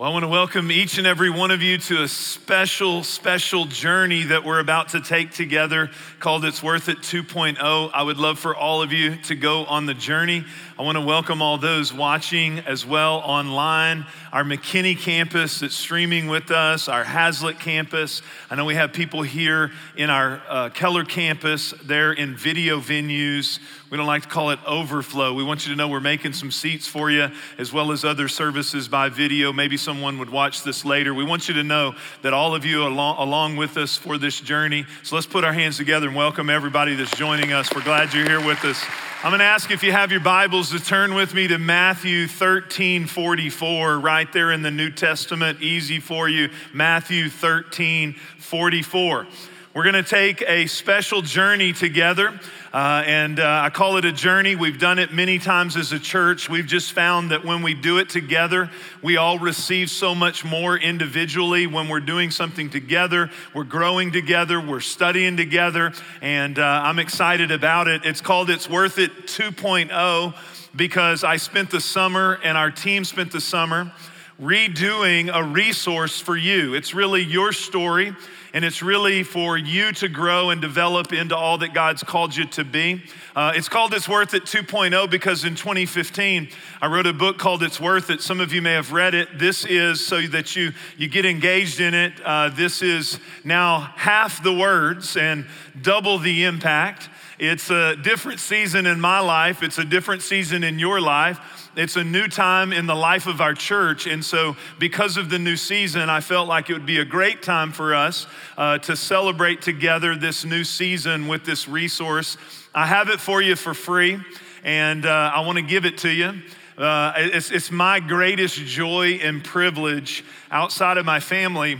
Well, I want to welcome each and every one of you to a special, special journey that we're about to take together called It's Worth It 2.0. I would love for all of you to go on the journey. I want to welcome all those watching as well online, our McKinney campus that's streaming with us, our Haslet campus. I know we have people here in our uh, Keller campus, they're in video venues. We don't like to call it overflow. We want you to know we're making some seats for you, as well as other services by video. Maybe someone would watch this later. We want you to know that all of you along, along with us for this journey. So let's put our hands together and welcome everybody that's joining us. We're glad you're here with us. I'm going to ask if you have your Bibles to turn with me to Matthew 13 44, right there in the New Testament. Easy for you. Matthew 13 44. We're going to take a special journey together. Uh, and uh, I call it a journey. We've done it many times as a church. We've just found that when we do it together, we all receive so much more individually. When we're doing something together, we're growing together, we're studying together, and uh, I'm excited about it. It's called It's Worth It 2.0 because I spent the summer and our team spent the summer redoing a resource for you. It's really your story and it's really for you to grow and develop into all that God's called you to be. Uh, it's called It's Worth It 2.0 because in 2015, I wrote a book called It's Worth It. Some of you may have read it. This is so that you, you get engaged in it. Uh, this is now half the words and double the impact. It's a different season in my life, it's a different season in your life. It's a new time in the life of our church. And so, because of the new season, I felt like it would be a great time for us uh, to celebrate together this new season with this resource. I have it for you for free, and uh, I want to give it to you. Uh, it's, it's, my greatest joy and privilege outside of my family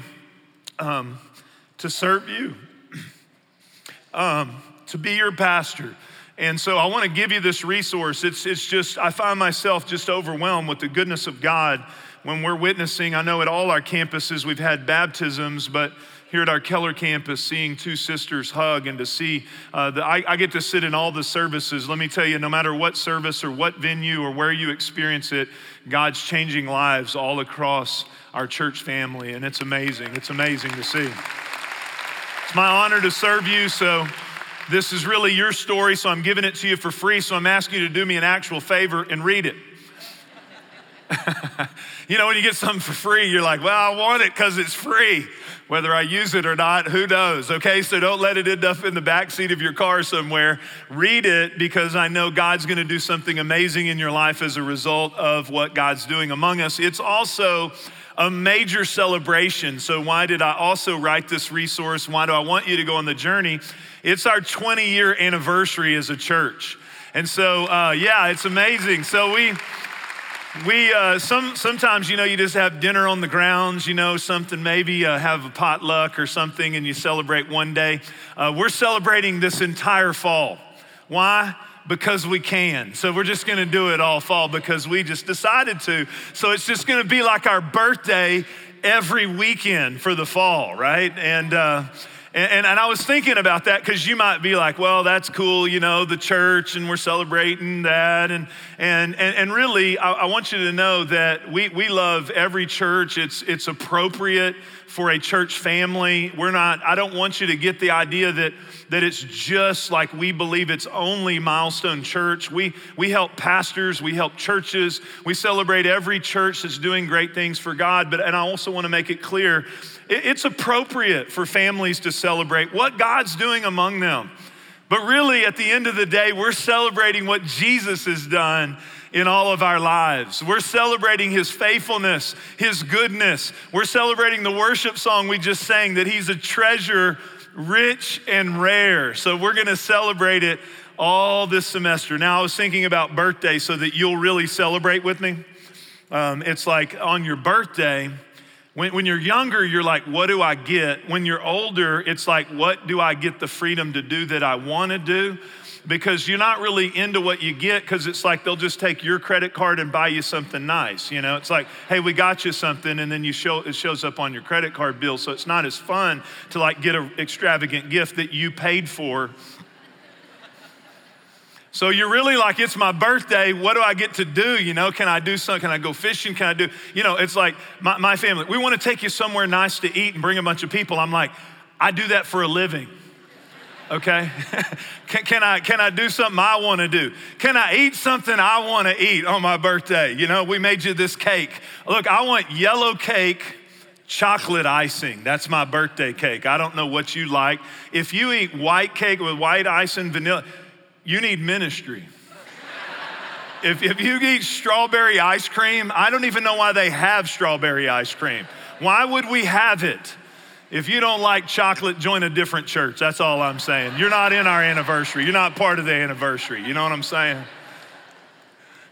um, to serve you, um, to be your pastor and so I want to give you this resource. It's, it's just, I find myself just overwhelmed with the goodness of God when we're witnessing. I know at all our campuses we've had baptisms, but here at our Keller campus, seeing two sisters hug and to see, uh, the, I, I, get to sit in all the services. Let me tell you, no matter what service or what venue or where you experience it, God's changing lives all across our church family, and it's amazing. It's amazing to see. It's my honor to serve you, so this is really your story, so I'm giving it to you for free. So I'm asking you to do me an actual favor and read it. you know, when you get something for free, you're like, well, I want it because it's free. Whether I use it or not, who knows? Okay, so don't let it end up in the back seat of your car somewhere. Read it because I know God's going to do something amazing in your life as a result of what God's doing among us. It's also a major celebration. So, why did I also write this resource? Why do I want you to go on the journey? It's our 20 year anniversary as a church. And so, uh, yeah, it's amazing. So we, we uh, some sometimes you know you just have dinner on the grounds, you know something maybe uh, have a potluck or something, and you celebrate one day. Uh, we're celebrating this entire fall. Why? Because we can. So we're just going to do it all fall because we just decided to. So it's just going to be like our birthday every weekend for the fall, right? And uh, and, and, and, I was thinking about that because you might be like, well, that's cool, you know, the church, and we're celebrating that. And, and, and, and really, I, I want you to know that we, we love every church. It's, it's appropriate for a church family. We're not, I don't want you to get the idea that, that it's just like we believe it's only Milestone Church. We, we help pastors, we help churches, we celebrate every church that's doing great things for God. But, and I also want to make it clear it's appropriate for families to celebrate what God's doing among them. But really, at the end of the day, we're celebrating what Jesus has done in all of our lives. We're celebrating his faithfulness, his goodness. We're celebrating the worship song we just sang that he's a treasure rich and rare. So we're going to celebrate it all this semester. Now, I was thinking about birthday so that you'll really celebrate with me. Um, it's like on your birthday, when, when you're younger, you're like, what do I get? When you're older, it's like, what do I get the freedom to do that I want to do? Because you're not really into what you get because it's like they'll just take your credit card and buy you something nice. You know, it's like, hey, we got you something, and then you show it shows up on your credit card bill. So it's not as fun to like get an extravagant gift that you paid for So you're really like, it's my birthday. What do I get to do? You know, can I do something? Can I go fishing? Can I do, you know, it's like my, my family, we want to take you somewhere nice to eat and bring a bunch of people. I'm like, I do that for a living. Okay? can, can, I, can I do something I want to do? Can I eat something I want to eat on my birthday? You know, we made you this cake. Look, I want yellow cake chocolate icing. That's my birthday cake. I don't know what you like. If you eat white cake with white icing, vanilla, you need ministry. if, if you eat strawberry ice cream, I don't even know why they have strawberry ice cream. Why would we have it? If you don't like chocolate, join a different church. That's all I'm saying. You're not in our anniversary. You're not part of the anniversary. You know what I'm saying?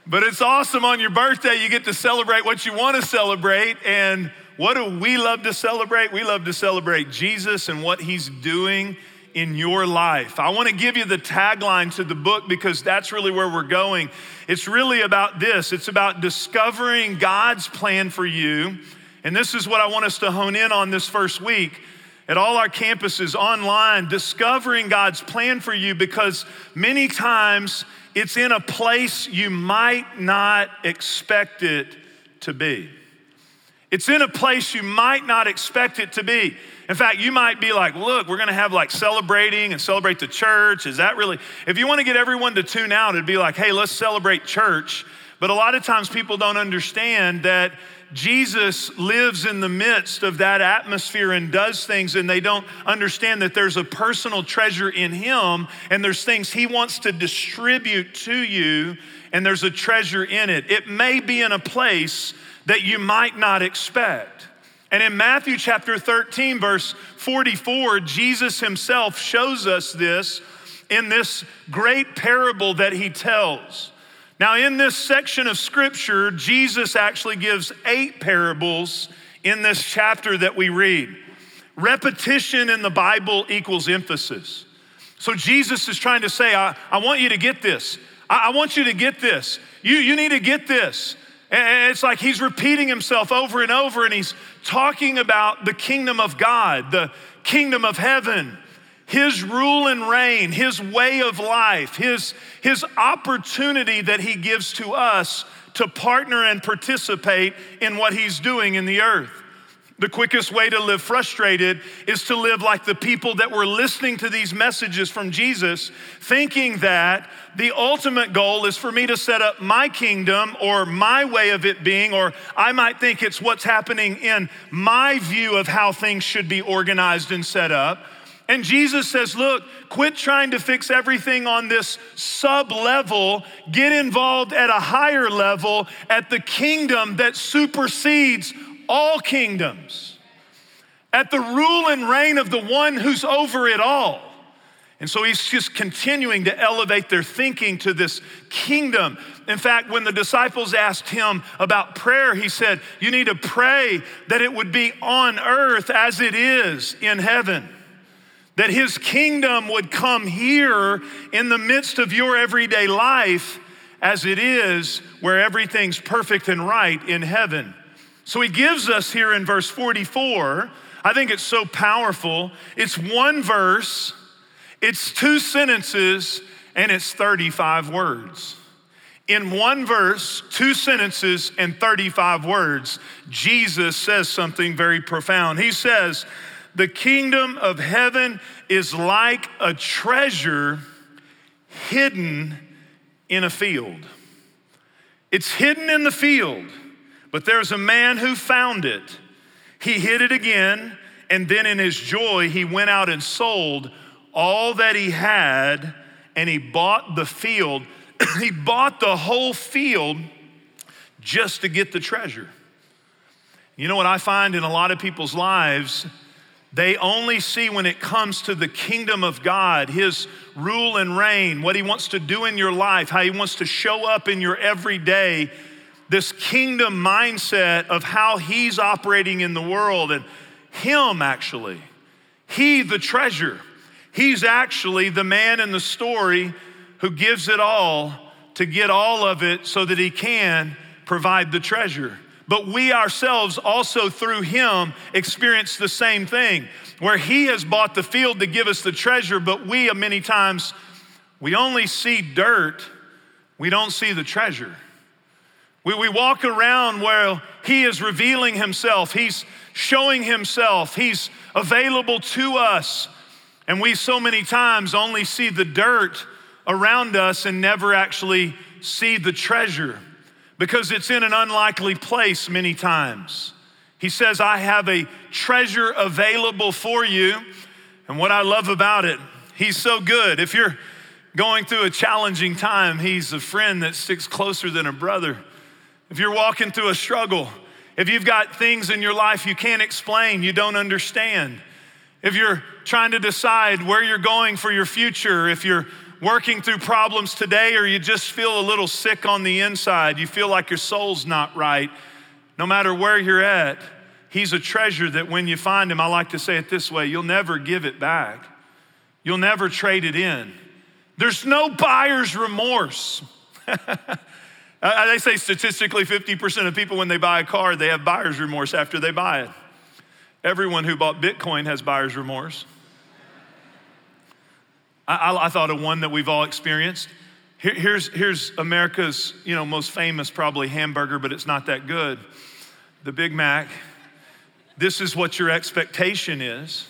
But it's awesome on your birthday. You get to celebrate what you want to celebrate. And what do we love to celebrate? We love to celebrate Jesus and what he's doing in your life. I want to give you the tagline to the book because that's really where we're going. It's really about this it's about discovering God's plan for you. And this is what I want us to hone in on this first week at all our campuses online, discovering God's plan for you because many times it's in a place you might not expect it to be. It's in a place you might not expect it to be. In fact, you might be like, look, we're gonna have like celebrating and celebrate the church. Is that really? If you wanna get everyone to tune out, it'd be like, hey, let's celebrate church. But a lot of times people don't understand that Jesus lives in the midst of that atmosphere and does things, and they don't understand that there's a personal treasure in Him, and there's things He wants to distribute to you, and there's a treasure in it. It may be in a place that you might not expect. And in Matthew chapter 13, verse 44, Jesus himself shows us this in this great parable that he tells. Now, in this section of scripture, Jesus actually gives eight parables in this chapter that we read. Repetition in the Bible equals emphasis. So Jesus is trying to say, I, I want you to get this. I, I want you to get this. You, you need to get this. And it's like he's repeating himself over and over, and he's talking about the kingdom of God, the kingdom of heaven, his rule and reign, his way of life, his, his opportunity that he gives to us to partner and participate in what he's doing in the earth. The quickest way to live frustrated is to live like the people that were listening to these messages from Jesus, thinking that the ultimate goal is for me to set up my kingdom or my way of it being, or I might think it's what's happening in my view of how things should be organized and set up. And Jesus says, Look, quit trying to fix everything on this sub level. Get involved at a higher level, at the kingdom that supersedes all kingdoms, at the rule and reign of the one who's over it all. And so he's just continuing to elevate their thinking to this kingdom. In fact, when the disciples asked him about prayer, he said, You need to pray that it would be on earth as it is in heaven. That his kingdom would come here in the midst of your everyday life as it is where everything's perfect and right in heaven. So he gives us here in verse 44, I think it's so powerful. It's one verse, it's two sentences, and it's 35 words. In one verse, two sentences, and 35 words, Jesus says something very profound. He says, The kingdom of heaven is like a treasure hidden in a field. It's hidden in the field. But there's a man who found it. He hid it again, and then in his joy, he went out and sold all that he had, and he bought the field. he bought the whole field just to get the treasure. You know what I find in a lot of people's lives? They only see when it comes to the kingdom of God, His rule and reign, what He wants to do in your life, how He wants to show up in your everyday this kingdom mindset of how he's operating in the world and him actually. He, the treasure, he's actually the man in the story who gives it all to get all of it so that he can provide the treasure. But we ourselves also through him experience the same thing, where he has bought the field to give us the treasure, but we a many times we only see dirt, we don't see the treasure. We, we walk around where He is revealing Himself, He's showing Himself, He's available to us. And we so many times only see the dirt around us and never actually see the treasure because it's in an unlikely place many times. He says, I have a treasure available for you. And what I love about it, He's so good. If you're going through a challenging time, He's a friend that sticks closer than a brother. If you're walking through a struggle, if you've got things in your life you can't explain, you don't understand, if you're trying to decide where you're going for your future, if you're working through problems today or you just feel a little sick on the inside, you feel like your soul's not right, no matter where you're at, He's a treasure that when you find Him, I like to say it this way you'll never give it back, you'll never trade it in. There's no buyer's remorse. Uh, uh, they say statistically 50% of people, when they buy a car, they have buyer's remorse after they buy it. Everyone who bought Bitcoin has buyer's remorse. I, I, I thought of one that we've all experienced. Here, here's, here's America's you know, most famous, probably hamburger, but it's not that good. The Big Mac. This is what your expectation is,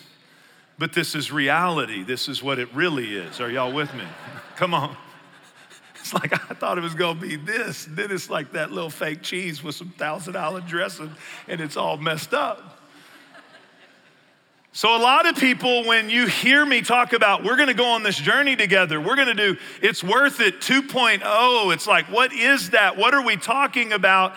but this is reality. This is what it really is. Are y'all with me? Come on. It's like I thought it was gonna be this. Then it's like that little fake cheese with some thousand dollar dressing, and it's all messed up. So, a lot of people, when you hear me talk about we're gonna go on this journey together, we're gonna do it's worth it 2.0, it's like, what is that? What are we talking about?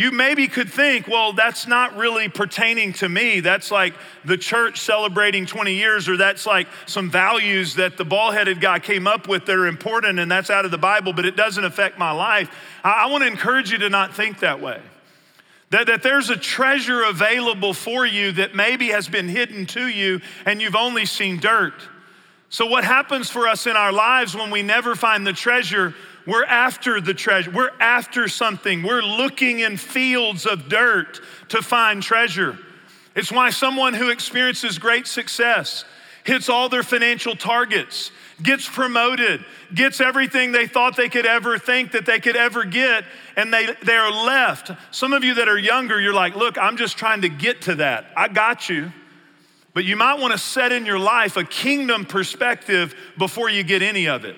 You maybe could think, well, that's not really pertaining to me. That's like the church celebrating 20 years, or that's like some values that the ball headed guy came up with that are important, and that's out of the Bible, but it doesn't affect my life. I, I wanna encourage you to not think that way. That, that there's a treasure available for you that maybe has been hidden to you and you've only seen dirt. So, what happens for us in our lives when we never find the treasure? We're after the treasure. We're after something. We're looking in fields of dirt to find treasure. It's why someone who experiences great success hits all their financial targets, gets promoted, gets everything they thought they could ever think that they could ever get, and they, they're left. Some of you that are younger, you're like, look, I'm just trying to get to that. I got you. But you might want to set in your life a kingdom perspective before you get any of it.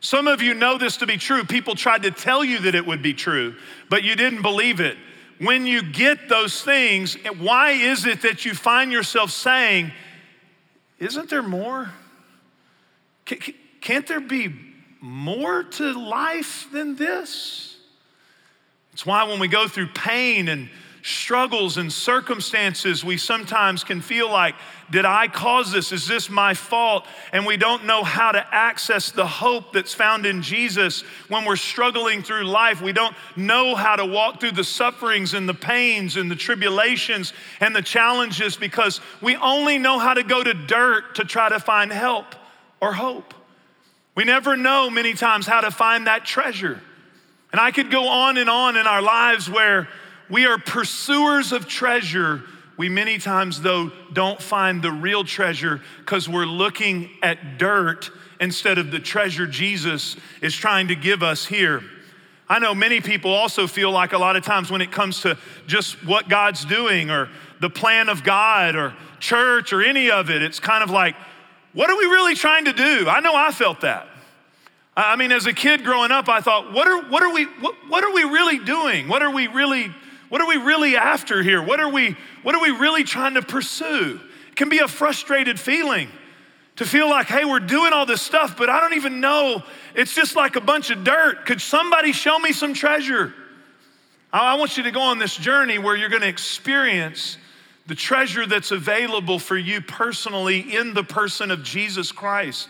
Some of you know this to be true. People tried to tell you that it would be true, but you didn't believe it. When you get those things, eh, why is it that you find yourself saying, Isn't there more? Can't there be more to life than this? It's why when we go through pain and struggles and circumstances, we sometimes can feel like, did I cause this? Is this my fault? And we don't know how to access the hope that's found in Jesus when we're struggling through life. We don't know how to walk through the sufferings and the pains and the tribulations and the challenges because we only know how to go to dirt to try to find help or hope. We never know many times how to find that treasure. And I could go on and on in our lives where we are pursuers of treasure. We many times, though, don't find the real treasure because we're looking at dirt instead of the treasure Jesus is trying to give us here. I know many people also feel like a lot of times when it comes to just what God's doing or the plan of God or church or any of it, it's kind of like, what are we really trying to do? I know I felt that. I mean, as a kid growing up, I thought, what are, what are, we, what, what are we really doing? What are we really, what are we really after here? What are we, what are we really trying to pursue? It can be a frustrated feeling to feel like, hey, we're doing all this stuff, but I don't even know. It's just like a bunch of dirt. Could somebody show me some treasure? I want you to go on this journey where you're going to experience the treasure that's available for you personally in the person of Jesus Christ.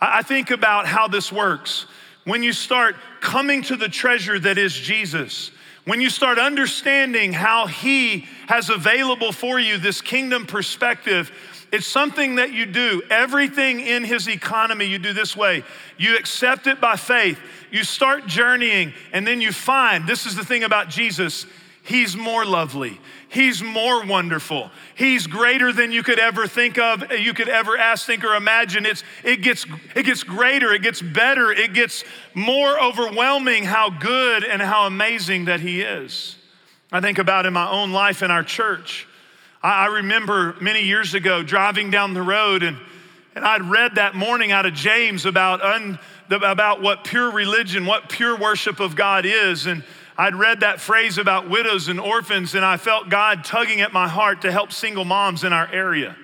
I think about how this works. When you start coming to the treasure that is Jesus, when you start understanding how He has available for you this kingdom perspective, it's something that you do. Everything in His economy, you do this way. You accept it by faith, you start journeying, and then you find this is the thing about Jesus He's more lovely. He's more wonderful. He's greater than you could ever think of, uh, you could ever ask, think, or imagine. It's, it, gets, it gets greater, it gets better, it gets more overwhelming how good and how amazing that He is. I think about in my own life in our church. I, I remember many years ago driving down the road and, and I'd read that morning out of James about, un, about what pure religion, what pure worship of God is. And I'd read that phrase about widows and orphans, and I felt God tugging at my heart to help single moms in our area.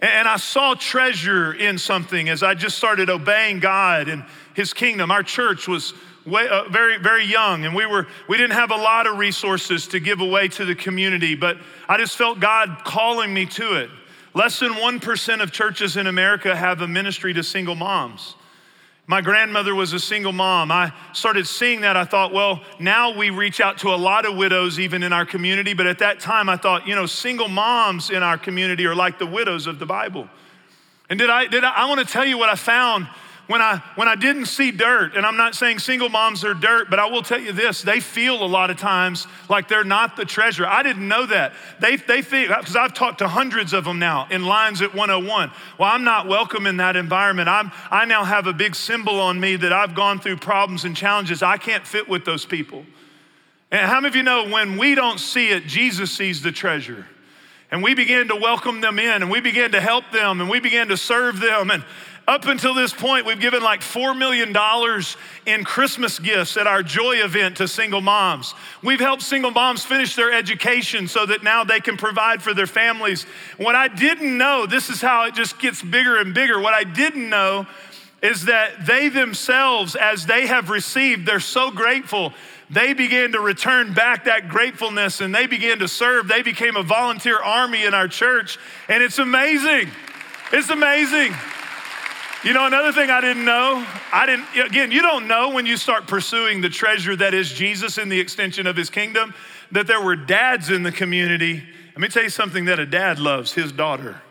And I saw treasure in something as I just started obeying God and His kingdom. Our church was way, uh, very, very young, and we were we didn't have a lot of resources to give away to the community, but I just felt God calling me to it. Less than one percent of churches in America have a ministry to single moms. My grandmother was a single mom. I started seeing that. I thought, well, now we reach out to a lot of widows even in our community. But at that time, I thought, you know, single moms in our community are like the widows of the Bible. And did I, did I, I want to tell you what I found when I when I didn't see dirt, and I'm not saying single moms are dirt, but I will tell you this: they feel a lot of times like they're not the treasure. I didn't know that. They they feel because I've talked to hundreds of them now in lines at 101. Well, I'm not welcome in that environment. I'm I now have a big symbol on me that I've gone through problems and challenges. I can't fit with those people. And how many of you know when we don't see it, Jesus sees the treasure? And we began to welcome them in and we began to help them and we began to serve them. And, up until this point, we've given like $4 million in Christmas gifts at our Joy event to single moms. We've helped single moms finish their education so that now they can provide for their families. What I didn't know, this is how it just gets bigger and bigger. What I didn't know is that they themselves, as they have received, they're so grateful. They began to return back that gratefulness and they began to serve. They became a volunteer army in our church, and it's amazing. It's amazing. You know, another thing I didn't know, I didn't, again, you don't know when you start pursuing the treasure that is Jesus in the extension of his kingdom, that there were dads in the community. Let me tell you something that a dad loves his daughter.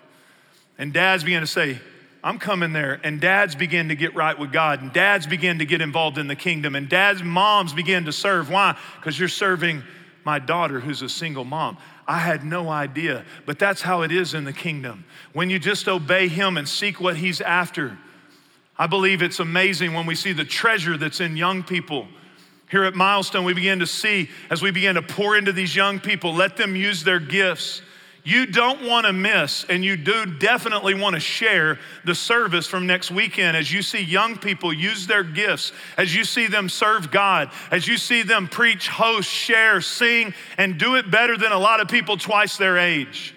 And dads began to say, I'm coming there. And dads began to get right with God. And dads began to get involved in the kingdom. And dads, moms began to serve. Why? Because you're serving my daughter who's a single mom. I had no idea, but that's how it is in the kingdom. When you just obey Him and seek what He's after, I believe it's amazing when we see the treasure that's in young people. Here at Milestone, we begin to see as we begin to pour into these young people, let them use their gifts you don't want to miss, and you do definitely want to share the service from next weekend as you see young people use their gifts, as you see them serve God, as you see them preach, host, share, sing, and do it better than a lot of people twice their age.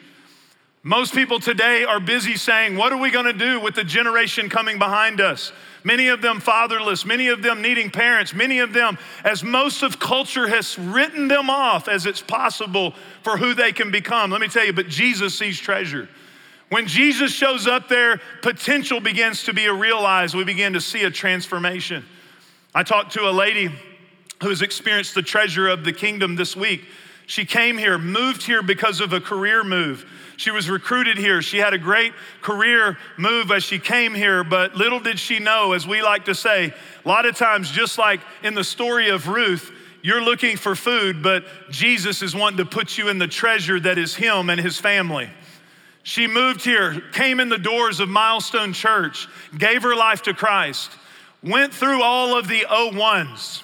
Most people today are busy saying, What are we going to do with the generation coming behind us? Many of them fatherless, many of them needing parents, many of them, as most of culture has written them off as it's possible for who they can become. Let me tell you, but Jesus sees treasure. When Jesus shows up there, potential begins to be realized. We begin to see a transformation. I talked to a lady who has experienced the treasure of the kingdom this week. She came here, moved here because of a career move. She was recruited here. She had a great career move as she came here, but little did she know, as we like to say, a lot of times, just like in the story of Ruth, you're looking for food, but Jesus is wanting to put you in the treasure that is Him and His family. She moved here, came in the doors of Milestone Church, gave her life to Christ, went through all of the O1s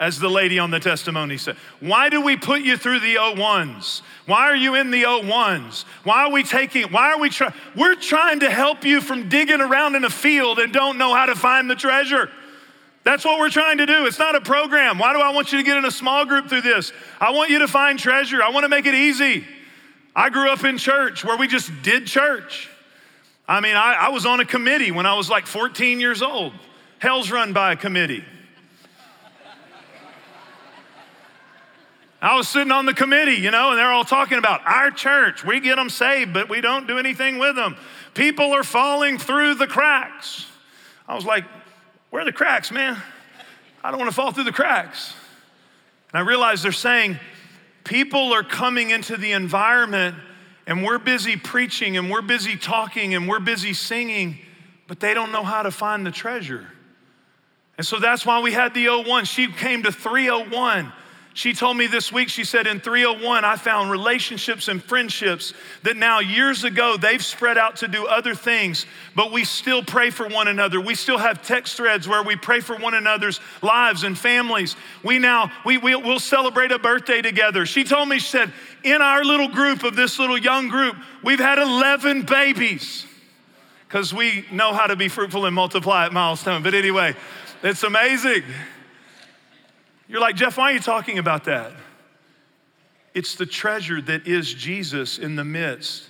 as the lady on the testimony said. Why do we put you through the O1s? Why are you in the O1s? Why are we taking, why are we trying? We're trying to help you from digging around in a field and don't know how to find the treasure. That's what we're trying to do. It's not a program. Why do I want you to get in a small group through this? I want you to find treasure. I want to make it easy. I grew up in church where we just did church. I mean, I, I was on a committee when I was like 14 years old. Hell's run by a committee. I was sitting on the committee, you know, and they're all talking about our church. We get them saved, but we don't do anything with them. People are falling through the cracks. I was like, where are the cracks, man? I don't want to fall through the cracks. And I realized they're saying people are coming into the environment and we're busy preaching and we're busy talking and we're busy singing, but they don't know how to find the treasure. And so that's why we had the 01. She came to 301 She told me this week, she said, in 301, I found relationships and friendships that now years ago they've spread out to do other things, but we still pray for one another. We still have text threads where we pray for one another's lives and families. We now, we, we, will celebrate a birthday together. She told me, she said, in our little group of this little young group, we've had 11 babies because we know how to be fruitful and multiply at milestone. But anyway, it's amazing. You're like, Jeff, why are you talking about that? It's the treasure that is Jesus in the midst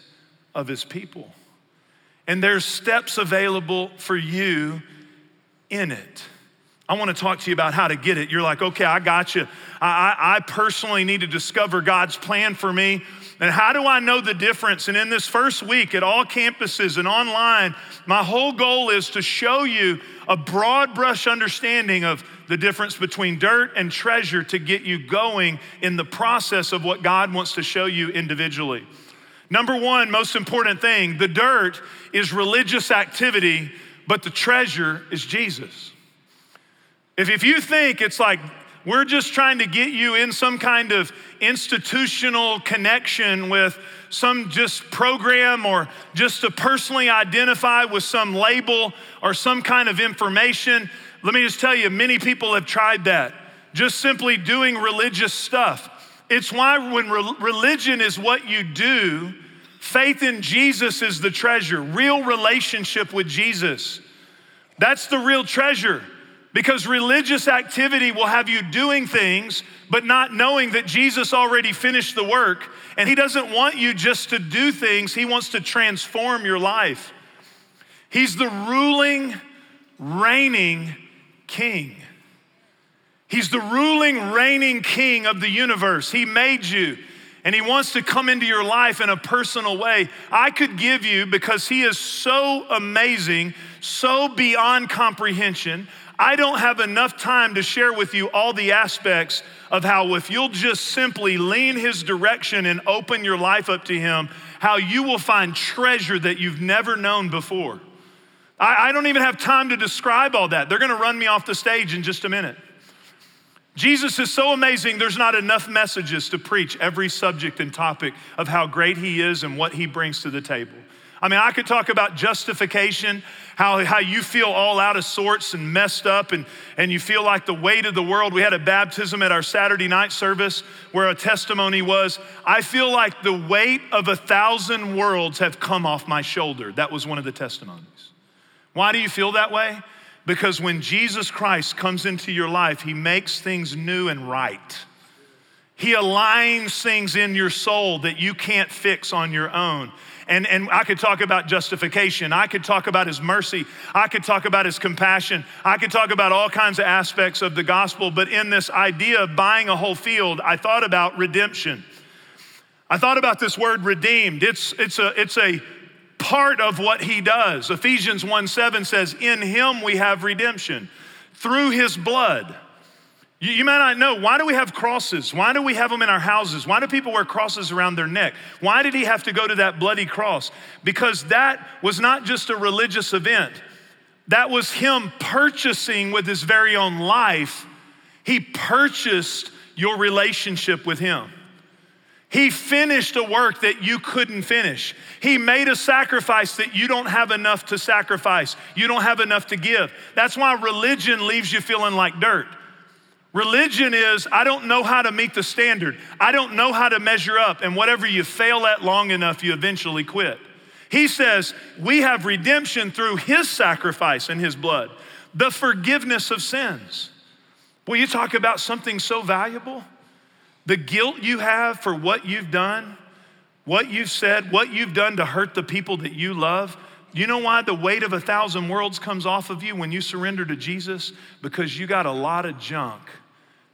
of his people. And there's steps available for you in it. I want to talk to you about how to get it. You're like, okay, I got you. I, I, personally need to discover God's plan for me. And how do I know the difference? And in this first week at all campuses and online, my whole goal is to show you a broad brush understanding of the difference between dirt and treasure to get you going in the process of what God wants to show you individually. Number one, most important thing the dirt is religious activity, but the treasure is Jesus. If, if you think it's like we're just trying to get you in some kind of institutional connection with some just program or just to personally identify with some label or some kind of information. Let me just tell you, many people have tried that, just simply doing religious stuff. It's why when re- religion is what you do, faith in Jesus is the treasure, real relationship with Jesus. That's the real treasure. Because religious activity will have you doing things, but not knowing that Jesus already finished the work. And He doesn't want you just to do things, He wants to transform your life. He's the ruling, reigning king. He's the ruling, reigning king of the universe. He made you and He wants to come into your life in a personal way. I could give you, because He is so amazing, so beyond comprehension, I don't have enough time to share with you all the aspects of how, if you'll just simply lean His direction and open your life up to Him, how you will find treasure that you've never known before. I, I don't even have time to describe all that. They're gonna run me off the stage in just a minute. Jesus is so amazing, there's not enough messages to preach every subject and topic of how great He is and what He brings to the table. I mean, I could talk about justification, how, how you feel all out of sorts and messed up, and, and you feel like the weight of the world. We had a baptism at our Saturday night service where a testimony was I feel like the weight of a thousand worlds have come off my shoulder. That was one of the testimonies. Why do you feel that way? Because when Jesus Christ comes into your life, he makes things new and right. He aligns things in your soul that you can't fix on your own. And, and I could talk about justification. I could talk about his mercy. I could talk about his compassion. I could talk about all kinds of aspects of the gospel. But in this idea of buying a whole field, I thought about redemption. I thought about this word redeemed. It's, it's, a, it's a part of what he does. Ephesians 1 7 says, In him we have redemption through his blood. You, you might not know why do we have crosses? Why do we have them in our houses? Why do people wear crosses around their neck? Why did he have to go to that bloody cross? Because that was not just a religious event, that was him purchasing with his very own life. He purchased your relationship with him. He finished a work that you couldn't finish. He made a sacrifice that you don't have enough to sacrifice. You don't have enough to give. That's why religion leaves you feeling like dirt. Religion is, I don't know how to meet the standard. I don't know how to measure up. And whatever you fail at long enough, you eventually quit. He says, We have redemption through His sacrifice and His blood, the forgiveness of sins. Will you talk about something so valuable? The guilt you have for what you've done, what you've said, what you've done to hurt the people that you love. You know why the weight of a thousand worlds comes off of you when you surrender to Jesus? Because you got a lot of junk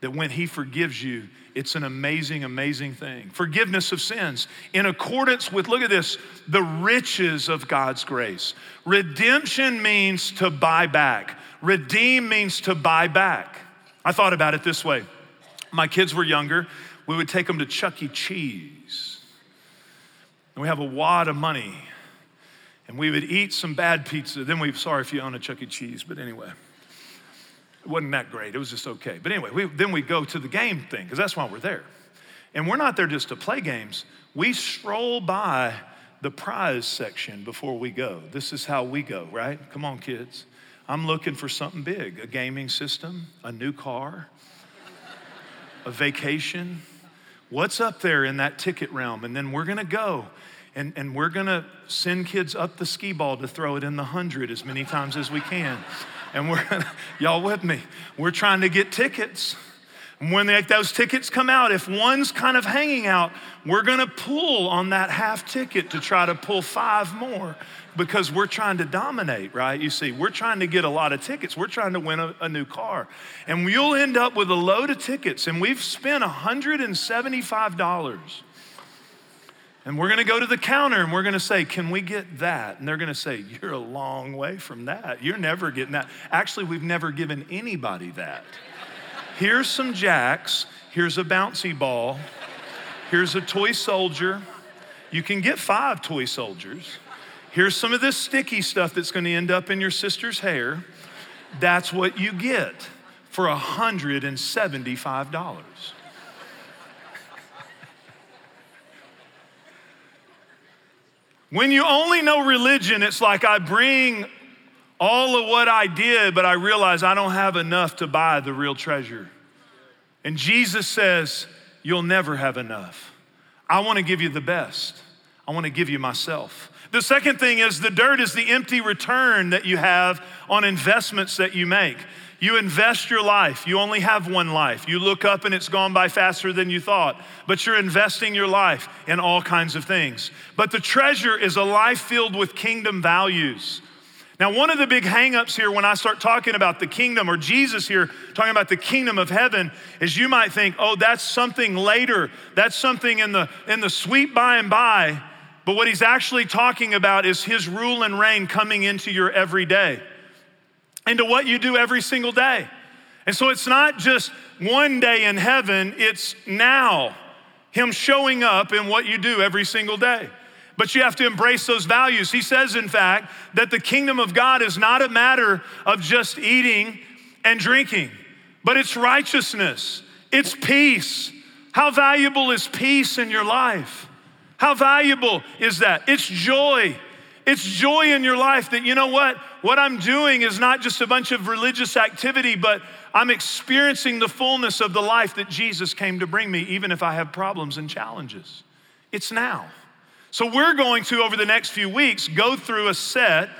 that when He forgives you, it's an amazing, amazing thing. Forgiveness of sins in accordance with, look at this, the riches of God's grace. Redemption means to buy back, redeem means to buy back. I thought about it this way my kids were younger, we would take them to Chuck E. Cheese. And we have a wad of money. And we would eat some bad pizza. Then we, sorry if you own a Chuck E. Cheese, but anyway. It wasn't that great. It was just okay. But anyway, we, then we go to the game thing because that's why we're there. And we're not there just to play games. We stroll by the prize section before we go. This is how we go, right? Come on, kids. I'm looking for something big a gaming system, a new car, a vacation. What's up there in that ticket realm? And then we're gonna go and, and we're gonna send kids up the skee ball to throw it in the hundred as many times as we can. And we're, y'all with me? We're trying to get tickets. And when they, those tickets come out, if one's kind of hanging out, we're gonna pull on that half ticket to try to pull five more because we're trying to dominate, right? You see, we're trying to get a lot of tickets. We're trying to win a, a new car. And you'll end up with a load of tickets, and we've spent $175. And we're gonna go to the counter and we're gonna say, Can we get that? And they're gonna say, You're a long way from that. You're never getting that. Actually, we've never given anybody that. Here's some jacks, here's a bouncy ball, here's a toy soldier. You can get five toy soldiers. Here's some of this sticky stuff that's gonna end up in your sister's hair. That's what you get for $175. When you only know religion, it's like I bring all of what I did, but I realize I don't have enough to buy the real treasure. And Jesus says, You'll never have enough. I wanna give you the best, I wanna give you myself. The second thing is the dirt is the empty return that you have on investments that you make. You invest your life. You only have one life. You look up and it's gone by faster than you thought, but you're investing your life in all kinds of things. But the treasure is a life filled with kingdom values. Now, one of the big hangups here when I start talking about the kingdom, or Jesus here talking about the kingdom of heaven, is you might think, oh, that's something later. That's something in the, in the sweet by and by. But what he's actually talking about is his rule and reign coming into your everyday into what you do every single day. And so it's not just one day in heaven, it's now Him showing up in what you do every single day. But you have to embrace those values. He says, in fact, that the kingdom of God is not a matter of just eating and drinking, but it's righteousness, it's peace. How valuable is peace in your life? How valuable is that? It's joy. It's joy in your life that, you know what? What I'm doing is not just a bunch of religious activity, but I'm experiencing the fullness of the life that Jesus came to bring me, even if I have problems and challenges. It's now. So, we're going to, over the next few weeks, go through a set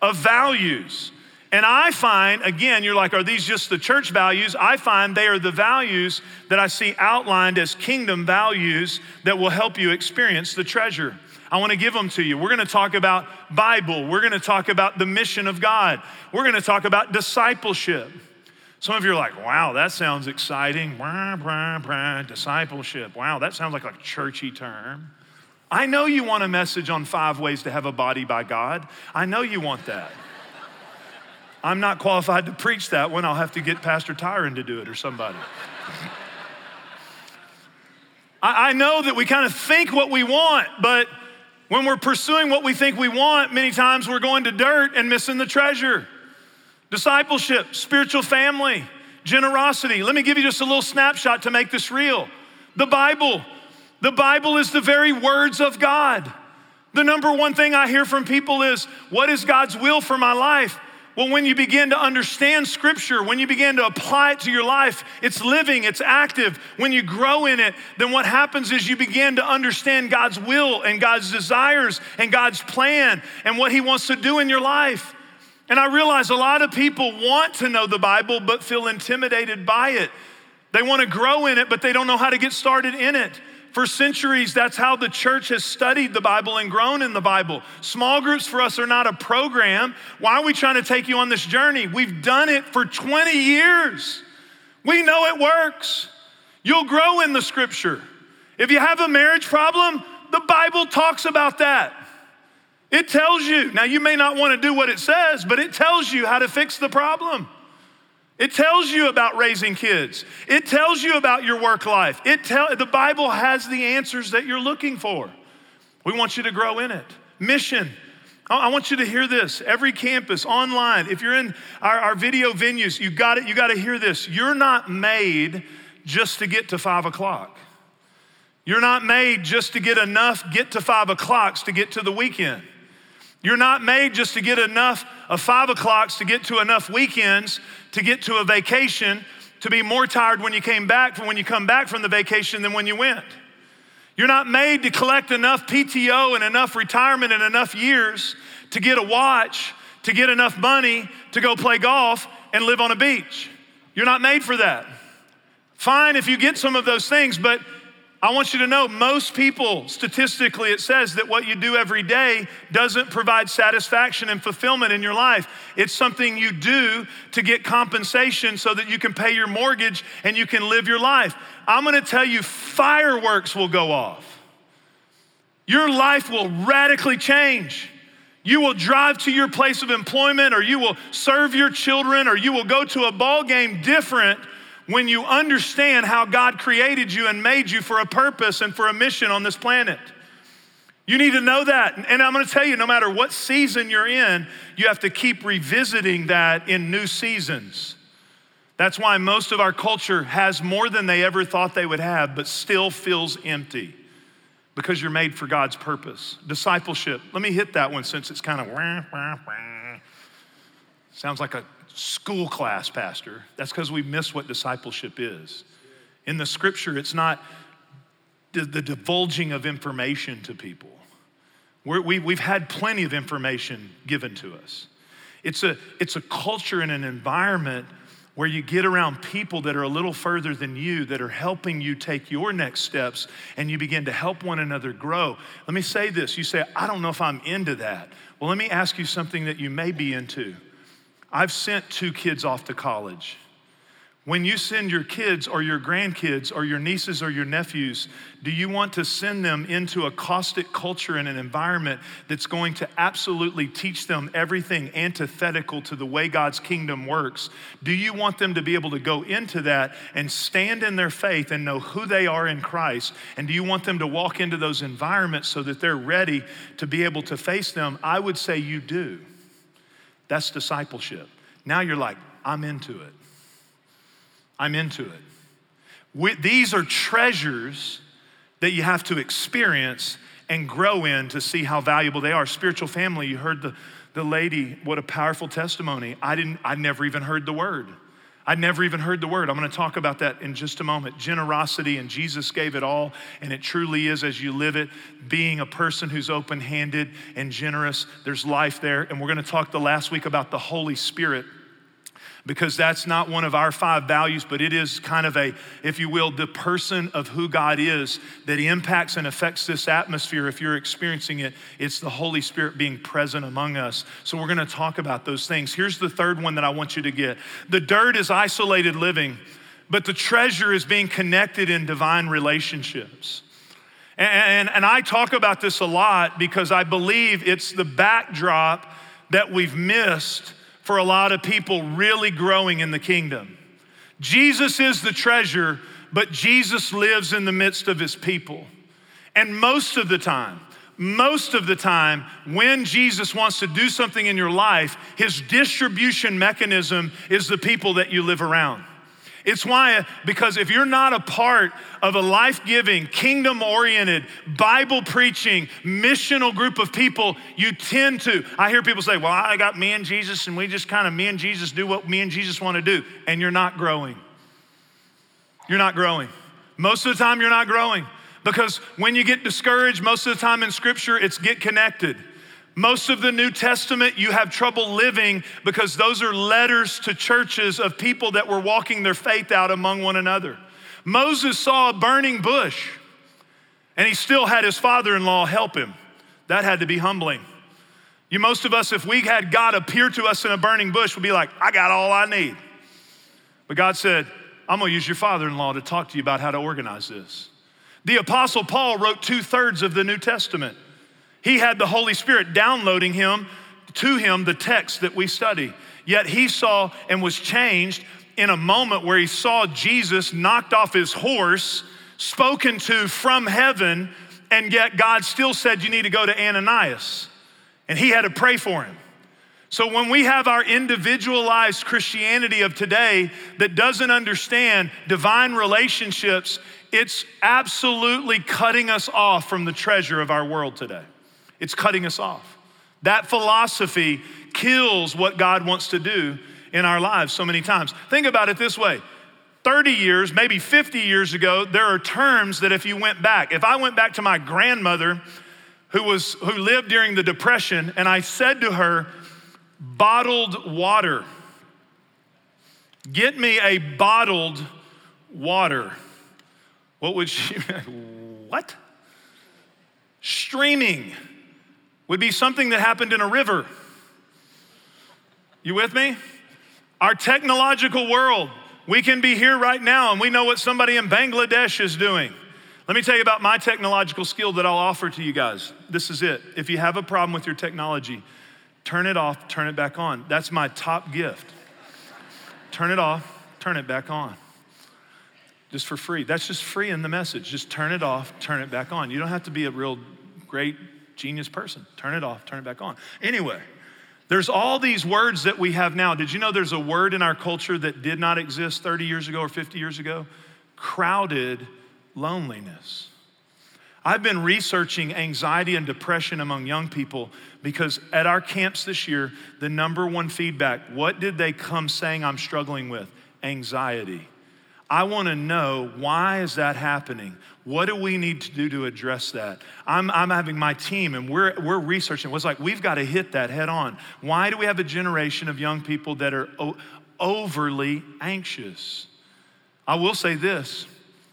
of values. And I find, again, you're like, are these just the church values? I find they are the values that I see outlined as kingdom values that will help you experience the treasure. I want to give them to you. We're going to talk about Bible. We're going to talk about the mission of God. We're going to talk about discipleship. Some of you are like, wow, that sounds exciting. Discipleship. Wow, that sounds like a churchy term. I know you want a message on five ways to have a body by God. I know you want that. I'm not qualified to preach that one. I'll have to get Pastor Tyron to do it or somebody. I know that we kind of think what we want, but when we're pursuing what we think we want, many times we're going to dirt and missing the treasure. Discipleship, spiritual family, generosity. Let me give you just a little snapshot to make this real. The Bible. The Bible is the very words of God. The number one thing I hear from people is, What is God's will for my life? Well, when you begin to understand Scripture, when you begin to apply it to your life, it's living, it's active. When you grow in it, then what happens is you begin to understand God's will and God's desires and God's plan and what He wants to do in your life. And I realize a lot of people want to know the Bible but feel intimidated by it. They want to grow in it, but they don't know how to get started in it. For centuries, that's how the church has studied the Bible and grown in the Bible. Small groups for us are not a program. Why are we trying to take you on this journey? We've done it for 20 years. We know it works. You'll grow in the scripture. If you have a marriage problem, the Bible talks about that. It tells you. Now, you may not want to do what it says, but it tells you how to fix the problem. It tells you about raising kids. It tells you about your work life. It tell, the Bible has the answers that you're looking for. We want you to grow in it. Mission. I want you to hear this. Every campus, online, if you're in our, our video venues, you got it, you got to hear this. You're not made just to get to five o'clock. You're not made just to get enough get to five o'clocks to get to the weekend. You're not made just to get enough of five o'clocks to get to enough weekends to get to a vacation to be more tired when you came back from when you come back from the vacation than when you went. You're not made to collect enough PTO and enough retirement and enough years to get a watch, to get enough money to go play golf and live on a beach. You're not made for that. Fine if you get some of those things, but I want you to know most people, statistically, it says that what you do every day doesn't provide satisfaction and fulfillment in your life. It's something you do to get compensation so that you can pay your mortgage and you can live your life. I'm gonna tell you, fireworks will go off. Your life will radically change. You will drive to your place of employment, or you will serve your children, or you will go to a ball game different when you understand how God created you and made you for a purpose and for a mission on this planet. You need to know that. And I'm gonna tell you, no matter what season you're in, you have to keep revisiting that in new seasons. That's why most of our culture has more than they ever thought they would have, but still feels empty because you're made for God's purpose. Discipleship. Let me hit that one since it's kind of wah, wah, wah. Sounds like a school class, Pastor. That's because we miss what discipleship is. In the scripture, it's not the, divulging of information to people. We're, we, we've had plenty of information given to us. It's a, it's a culture and an environment where you get around people that are a little further than you, that are helping you take your next steps, and you begin to help one another grow. Let me say this you say, I don't know if I'm into that. Well, let me ask you something that you may be into. I've sent two kids off to college. When you send your kids or your grandkids or your nieces or your nephews, do you want to send them into a caustic culture and an environment that's going to absolutely teach them everything antithetical to the way God's kingdom works? Do you want them to be able to go into that and stand in their faith and know who they are in Christ? And do you want them to walk into those environments so that they're ready to be able to face them? I would say you do. That's discipleship. Now you're like, I'm into it. I'm into it. We, these are treasures that you have to experience and grow in to see how valuable they are. Spiritual family, you heard the, the lady, what a powerful testimony. I didn't, I never even heard the word. I'd never even heard the word. I'm going to talk about that in just a moment. Generosity, and Jesus gave it all, and it truly is as you live it, being a person who's open handed and generous. There's life there. And we're going to talk the last week about the Holy Spirit because that's not one of our five values, but it is kind of a, if you will, the person of who God is that impacts and affects this atmosphere. If you're experiencing it, it's the Holy Spirit being present among us. So we're gonna talk about those things. Here's the third one that I want you to get the dirt is isolated living, but the treasure is being connected in divine relationships. And, and I talk about this a lot because I believe it's the backdrop that we've missed for a lot of people really growing in the kingdom. Jesus is the treasure, but Jesus lives in the midst of his people. And most of the time, most of the time, when Jesus wants to do something in your life, his distribution mechanism is the people that you live around. It's why, because if you're not a part of a life giving, kingdom oriented, Bible preaching, missional group of people, you tend to. I hear people say, Well, I got me and Jesus, and we just kind of, me and Jesus do what me and Jesus want to do. And you're not growing. You're not growing. Most of the time, you're not growing. Because when you get discouraged, most of the time in scripture, it's get connected. Most of the New Testament, you have trouble living because those are letters to churches of people that were walking their faith out among one another. Moses saw a burning bush and he still had his father in law help him. That had to be humbling. You, most of us, if we had God appear to us in a burning bush, would be like, I got all I need. But God said, I'm gonna use your father in law to talk to you about how to organize this. The Apostle Paul wrote two thirds of the New Testament. He had the Holy Spirit downloading him to him the text that we study. Yet he saw and was changed in a moment where he saw Jesus knocked off his horse, spoken to from heaven, and yet God still said, You need to go to Ananias. and he had to pray for him. So when we have our individualized Christianity of today that doesn't understand divine relationships, it's absolutely cutting us off from the treasure of our world today. It's cutting us off. That philosophy kills what God wants to do in our lives so many times. Think about it this way 30 years, maybe 50 years ago, there are terms that if you went back, if I went back to my grandmother who, was, who lived during the Depression and I said to her, bottled water, get me a bottled water, what would she, what? Streaming would be something that happened in a river. You with me? Our technological world, we can be here right now and we know what somebody in Bangladesh is doing. Let me tell you about my technological skill that I'll offer to you guys. This is it. If you have a problem with your technology, turn it off, turn it back on. That's my top gift. Turn it off, turn it back on. Just for free. That's just free in the message. Just turn it off, turn it back on. You don't have to be a real great genius person. Turn it off, turn it back on. Anyway, there's all these words that we have now. Did you know there's a word in our culture that did not exist 30 years ago or 50 years ago? Crowded loneliness. I've been researching anxiety and depression among young people because at our camps this year, the number one feedback what did they come saying I'm struggling with? Anxiety. I want to know why is that happening? What do we need to do to address that? I'm, I'm having my team and we're, we're researching. It's like we've got to hit that head on. Why do we have a generation of young people that are o- overly anxious? I will say this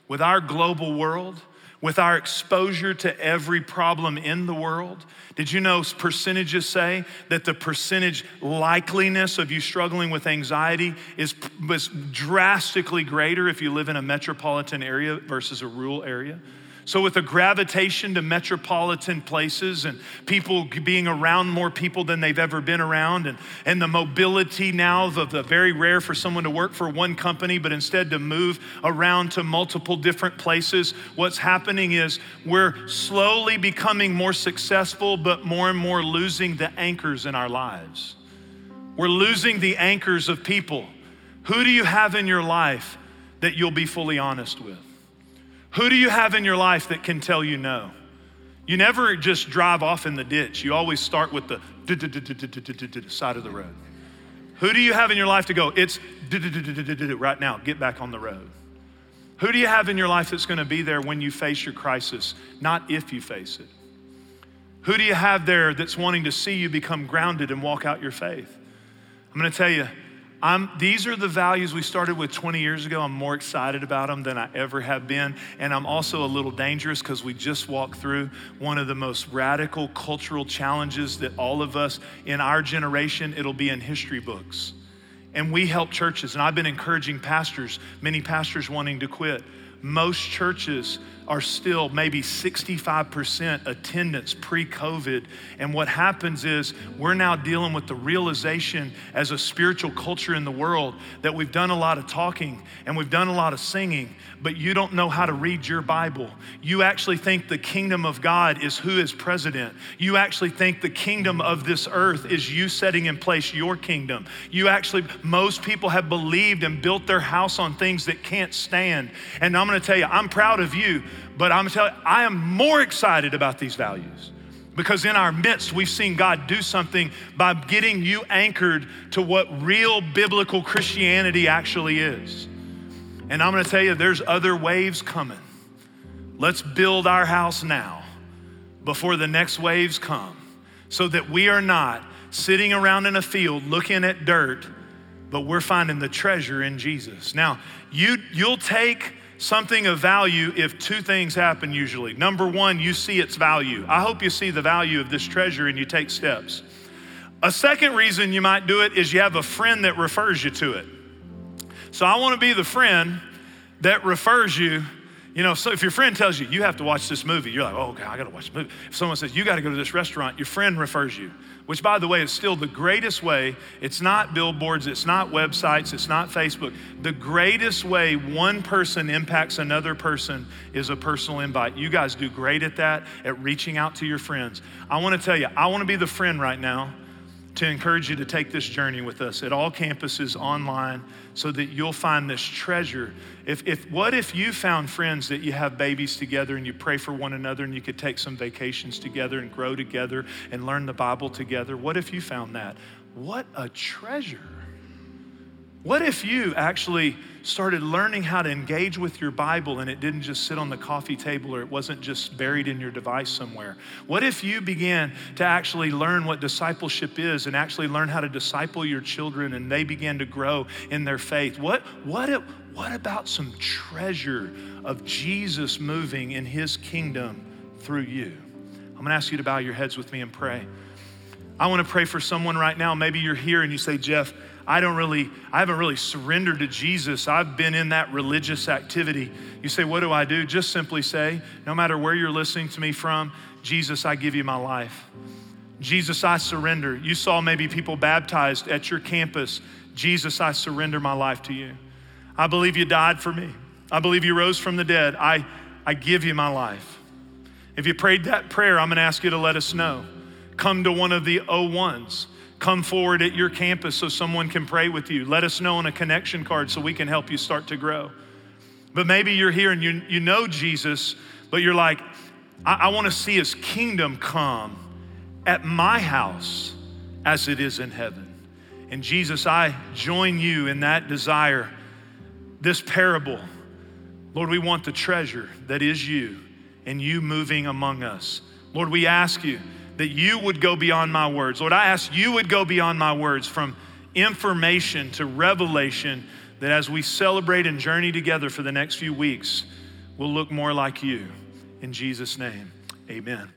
with our global world, with our exposure to every problem in the world. Did you know percentages say that the percentage likeliness of you struggling with anxiety is, is drastically greater if you live in a metropolitan area versus a rural area? So, with a gravitation to metropolitan places and people being around more people than they've ever been around, and, and the mobility now of the very rare for someone to work for one company, but instead to move around to multiple different places, what's happening is we're slowly becoming more successful, but more and more losing the anchors in our lives. We're losing the anchors of people. Who do you have in your life that you'll be fully honest with? Who do you have in your life that can tell you no? You never just drive off in the ditch. You always start with the side of the road. Who do you have in your life to go, it's right now, get back on the road? Who do you have in your life that's going to be there when you face your crisis, not if you face it? Who do you have there that's wanting to see you become grounded and walk out your faith? I'm going to tell you, I'm, these are the values we started with 20 years ago. I'm more excited about them than I ever have been. And I'm also a little dangerous because we just walked through one of the most radical cultural challenges that all of us in our generation, it'll be in history books. And we help churches, and I've been encouraging pastors, many pastors wanting to quit. Most churches are still maybe 65% attendance pre COVID. And what happens is we're now dealing with the realization as a spiritual culture in the world that we've done a lot of talking and we've done a lot of singing, but you don't know how to read your Bible. You actually think the kingdom of God is who is president. You actually think the kingdom of this earth is you setting in place your kingdom. You actually, most people have believed and built their house on things that can't stand. And I'm gonna tell you, I'm proud of you but I'm telling you, I am more excited about these values because in our midst, we've seen God do something by getting you anchored to what real biblical Christianity actually is. And I'm gonna tell you, there's other waves coming. Let's build our house now before the next waves come so that we are not sitting around in a field looking at dirt, but we're finding the treasure in Jesus. Now, you, you'll take something of value if two things happen usually. Number one, you see its value. I hope you see the value of this treasure and you take steps. A second reason you might do it is you have a friend that refers you to it. So I want to be the friend that refers you You know, so if your friend tells you, you have to watch this movie, you're like, oh, okay, I gotta watch the movie. If someone says, you gotta go to this restaurant, your friend refers you, which, by the way, is still the greatest way. It's not billboards, it's not websites, it's not Facebook. The greatest way one person impacts another person is a personal invite. You guys do great at that, at reaching out to your friends. I wanna tell you, I wanna be the friend right now to encourage you to take this journey with us at all campuses online so that you'll find this treasure. If, if, what if you found friends that you have babies together and you pray for one another and you could take some vacations together and grow together and learn the Bible together? What if you found that? What a treasure. What if you actually started learning how to engage with your Bible and it didn't just sit on the coffee table or it wasn't just buried in your device somewhere? What if you began to actually learn what discipleship is and actually learn how to disciple your children and they began to grow in their faith? What, what, what about some treasure of Jesus moving in his kingdom through you? I'm gonna ask you to bow your heads with me and pray. I wanna pray for someone right now. Maybe you're here and you say, Jeff, I don't really, I haven't really surrendered to Jesus. I've been in that religious activity. You say, What do I do? Just simply say, No matter where you're listening to me from, Jesus, I give you my life. Jesus, I surrender. You saw maybe people baptized at your campus. Jesus, I surrender my life to you. I believe you died for me. I believe you rose from the dead. I, I give you my life. If you prayed that prayer, I'm going to ask you to let us know. Come to one of the O1s. Come forward at your campus so someone can pray with you. Let us know on a connection card so we can help you start to grow. But maybe you're here and you, you know Jesus, but you're like, I, I want to see his kingdom come at my house as it is in heaven. And Jesus, I join you in that desire. This parable, Lord, we want the treasure that is you and you moving among us. Lord, we ask you that you would go beyond my words. Lord, I ask you would go beyond my words from information to revelation, that as we celebrate and journey together for the next few weeks, we'll look more like you. In Jesus' name, amen.